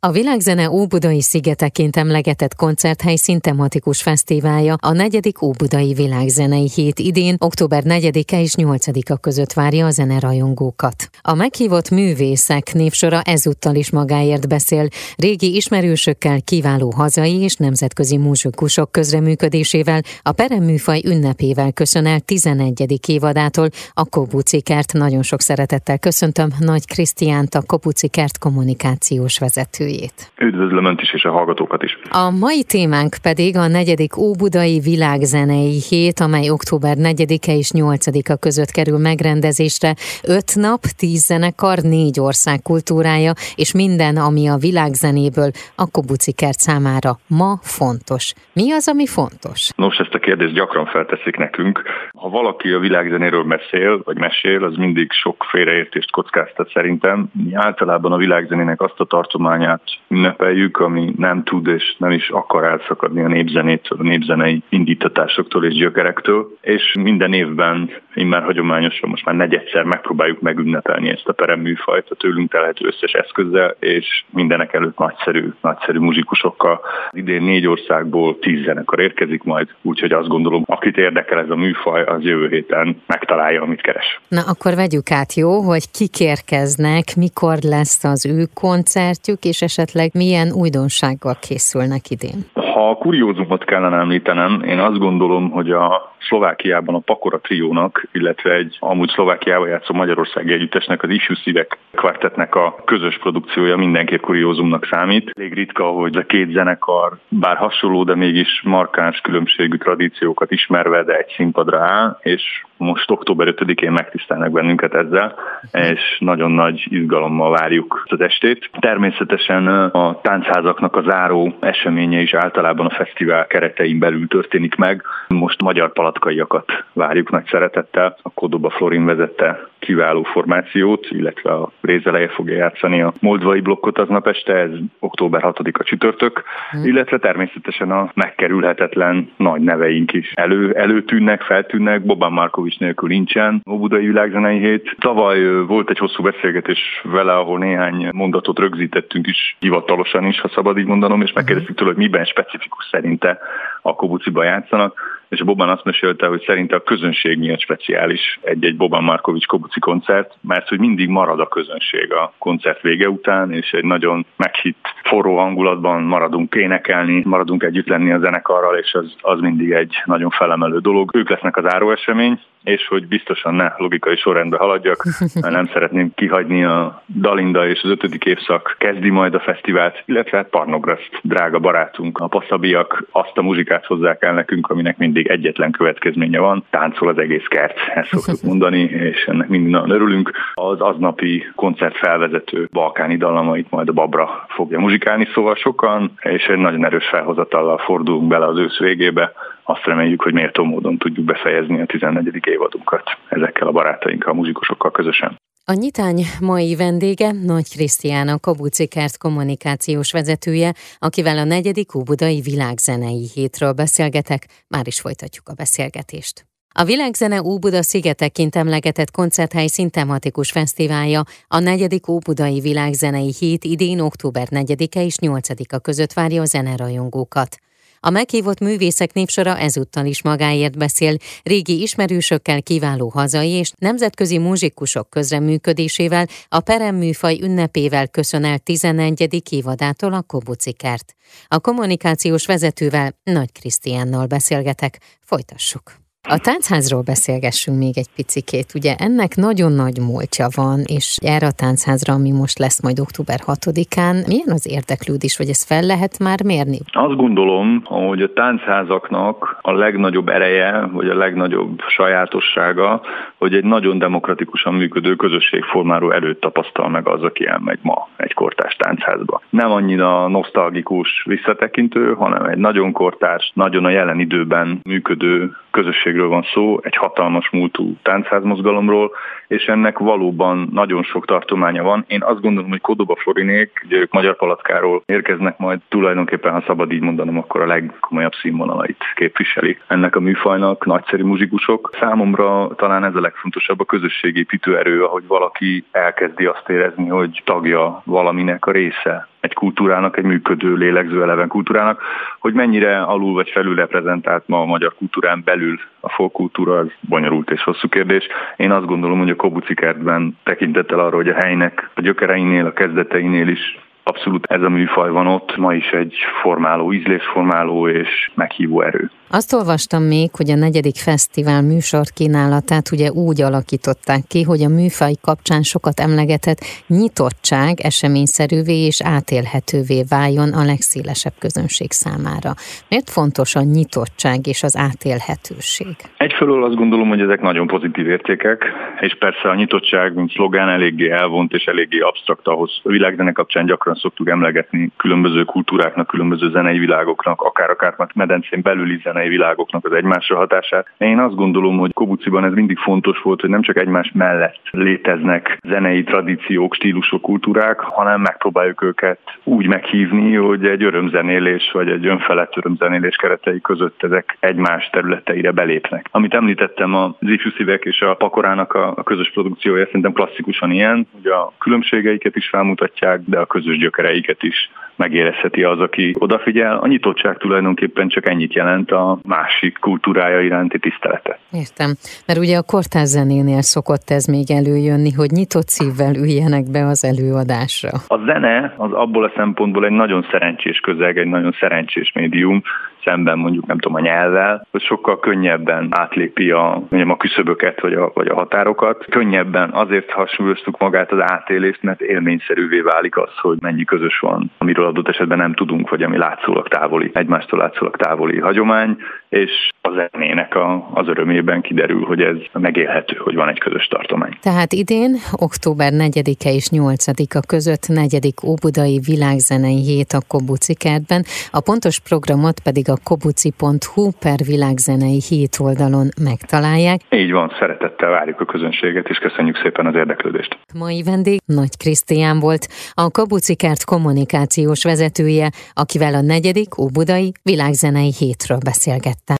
A Világzene Óbudai szigeteként emlegetett koncerthelyszín tematikus fesztiválja a negyedik Óbudai Világzenei Hét idén, október 4-e és 8-a között várja a zenerajongókat. A meghívott művészek névsora ezúttal is magáért beszél, régi ismerősökkel, kiváló hazai és nemzetközi muzsikusok közreműködésével, a peremműfaj ünnepével köszön el 11. évadától a Kobucikert. Nagyon sok szeretettel köszöntöm Nagy Krisztiánt, a Kobucikert kommunikációs vezető vezetőjét. Üdvözlöm Önt is és a hallgatókat is. A mai témánk pedig a negyedik Óbudai Világzenei Hét, amely október 4-e és 8-a között kerül megrendezésre. Öt nap, tíz zenekar, négy ország kultúrája, és minden, ami a világzenéből a Kobuci kert számára ma fontos. Mi az, ami fontos? Nos, ezt a kérdést gyakran felteszik nekünk. Ha valaki a világzenéről beszél, vagy mesél, az mindig sok félreértést kockáztat szerintem. Mi általában a világzenének azt a tartományát népzenét ünnepeljük, ami nem tud és nem is akar elszakadni a népzenétől, a népzenei indítatásoktól és gyökerektől, és minden évben immár hagyományosan most már negyedszer megpróbáljuk megünnepelni ezt a peremműfajt a tőlünk telhető összes eszközzel, és mindenek előtt nagyszerű, nagyszerű muzsikusokkal. Idén négy országból tíz zenekar érkezik majd, úgyhogy azt gondolom, akit érdekel ez a műfaj, az jövő héten megtalálja, amit keres. Na akkor vegyük át, jó, hogy kik érkeznek, mikor lesz az ő koncertjük, és esetleg milyen újdonsággal készülnek idén? Ha a kuriózumot kellene említenem, én azt gondolom, hogy a Szlovákiában a Pakora triónak, illetve egy amúgy Szlovákiában játszó Magyarországi együttesnek, az Ifjú Szívek kvartetnek a közös produkciója mindenképp kuriózumnak számít. Elég ritka, hogy a két zenekar, bár hasonló, de mégis markáns különbségű tradíciókat ismerve, de egy színpadra áll, és most október 5-én megtisztelnek bennünket ezzel, és nagyon nagy izgalommal várjuk az estét. Természetesen a táncházaknak a záró eseménye is általában a fesztivál keretein belül történik meg. Most magyar palatkaiakat várjuk nagy szeretettel. A Kodoba Florin vezette kiváló formációt, illetve a Rézeleje fogja játszani a moldvai blokkot aznap este, ez október 6-a csütörtök, hmm. illetve természetesen a megkerülhetetlen nagy neveink is elő, előtűnnek, feltűnnek, Boban Markovics nélkül nincsen, a Budai Világzenei Hét. Tavaly volt egy hosszú beszélgetés vele, ahol néhány mondatot rögzítettünk is, hivatalosan is, ha szabad így mondanom, és megkérdeztük tőle, hogy miben specifikus szerinte a Kobuciban játszanak és Boban azt mesélte, hogy szerinte a közönség miatt speciális egy-egy Boban Markovics Kobuci koncert, mert hogy mindig marad a közönség a koncert vége után, és egy nagyon meghitt forró hangulatban maradunk énekelni, maradunk együtt lenni a zenekarral, és az, az mindig egy nagyon felemelő dolog. Ők lesznek az áróesemény, és hogy biztosan ne logikai sorrendbe haladjak, mert nem szeretném kihagyni a Dalinda és az ötödik évszak kezdi majd a fesztivált, illetve hát Parnograszt, drága barátunk, a passzabiak azt a muzsikát hozzák el nekünk, aminek mindig egyetlen következménye van, táncol az egész kert, ezt szoktuk mondani, és ennek mindig nagyon örülünk. Az aznapi koncert felvezető balkáni dallamait majd a Babra fogja muzsikálni, szóval sokan, és egy nagyon erős felhozatallal fordulunk bele az ősz végébe, azt reméljük, hogy méltó módon tudjuk befejezni a 14. évadunkat ezekkel a barátainkkal, a muzsikusokkal közösen. A nyitány mai vendége Nagy Krisztián, a Kabucikert kommunikációs vezetője, akivel a negyedik Óbudai Világzenei hétről beszélgetek, már is folytatjuk a beszélgetést. A Világzene Óbuda szigeteként emlegetett koncerthelyszín tematikus fesztiválja a negyedik Óbudai Világzenei hét idén október 4-e és 8-a között várja a zenerajongókat. A meghívott művészek névsora ezúttal is magáért beszél, régi ismerősökkel kiváló hazai és nemzetközi muzsikusok közreműködésével a peremműfaj ünnepével köszön el 11. évadától a Kobucikert. A kommunikációs vezetővel Nagy Krisztiánnal beszélgetek. Folytassuk. A táncházról beszélgessünk még egy picikét. Ugye ennek nagyon nagy múltja van, és erre a táncházra, ami most lesz majd október 6-án, milyen az érdeklődés, vagy ezt fel lehet már mérni? Azt gondolom, hogy a táncházaknak a legnagyobb ereje, vagy a legnagyobb sajátossága, hogy egy nagyon demokratikusan működő közösségformáról előtt tapasztal meg az, aki elmegy ma egy kortárs táncházba. Nem annyira nosztalgikus visszatekintő, hanem egy nagyon kortárs, nagyon a jelen időben működő közösségről van szó, egy hatalmas múltú táncházmozgalomról, és ennek valóban nagyon sok tartománya van. Én azt gondolom, hogy Kodoba Florinék, ugye ők Magyar Palackáról érkeznek majd, tulajdonképpen, ha szabad így mondanom, akkor a legkomolyabb színvonalait képviseli ennek a műfajnak, nagyszerű muzsikusok. Számomra talán ez a legfontosabb a közösségépítő erő, ahogy valaki elkezdi azt érezni, hogy tagja valaminek a része egy kultúrának, egy működő, lélegző eleven kultúrának, hogy mennyire alul vagy felül reprezentált ma a magyar kultúrán belül a folkultúra, az bonyolult és hosszú kérdés. Én azt gondolom, hogy a Kobuci kertben tekintettel arra, hogy a helynek a gyökereinél, a kezdeteinél is abszolút ez a műfaj van ott, ma is egy formáló, ízlésformáló és meghívó erő. Azt olvastam még, hogy a negyedik fesztivál műsor kínálatát ugye úgy alakították ki, hogy a műfaj kapcsán sokat emlegetett nyitottság eseményszerűvé és átélhetővé váljon a legszélesebb közönség számára. Miért fontos a nyitottság és az átélhetőség? Egyfelől azt gondolom, hogy ezek nagyon pozitív értékek, és persze a nyitottság, mint szlogán eléggé elvont és eléggé absztrakt ahhoz. A világzene kapcsán gyakran szoktuk emlegetni különböző kultúráknak, különböző zenei világoknak, akár akár medencén belüli zenei világoknak az egymásra hatását. Én azt gondolom, hogy Kobuciban ez mindig fontos volt, hogy nem csak egymás mellett léteznek zenei tradíciók, stílusok, kultúrák, hanem megpróbáljuk őket úgy meghívni, hogy egy örömzenélés vagy egy önfelett örömzenélés keretei között ezek egymás területeire belépnek. Amit említettem, az ifjú szívek és a pakorának a közös produkciója szerintem klasszikusan ilyen, hogy a különbségeiket is felmutatják, de a közös gyökereiket is megérezheti az, aki odafigyel. A nyitottság tulajdonképpen csak ennyit jelent a másik kultúrája iránti tisztelete. Értem, mert ugye a kortárs zenénél szokott ez még előjönni, hogy nyitott szívvel üljenek be az előadásra. A zene az abból a szempontból egy nagyon szerencsés közeg, egy nagyon szerencsés médium, szemben mondjuk nem tudom a nyelvvel, hogy sokkal könnyebben átlépi a, mondjam, a küszöböket vagy a, vagy a határokat. Könnyebben azért hasonlítjuk magát az átélést, mert élményszerűvé válik az, hogy mennyi közös van, amiről adott esetben nem tudunk, vagy ami látszólag távoli, egymástól látszólag távoli hagyomány, és a zenének a, az örömében kiderül, hogy ez megélhető, hogy van egy közös tartomány. Tehát idén, október 4-e és 8-a között negyedik Óbudai Világzenei Hét a Kobuci kertben, a pontos programot pedig a kobuci.hu per világzenei hét oldalon megtalálják. Így van, szeretettel várjuk a közönséget, és köszönjük szépen az érdeklődést. Mai vendég Nagy Krisztián volt, a Kobuci kert kommunikációs vezetője, akivel a negyedik Óbudai Világzenei Hétről beszélgettem.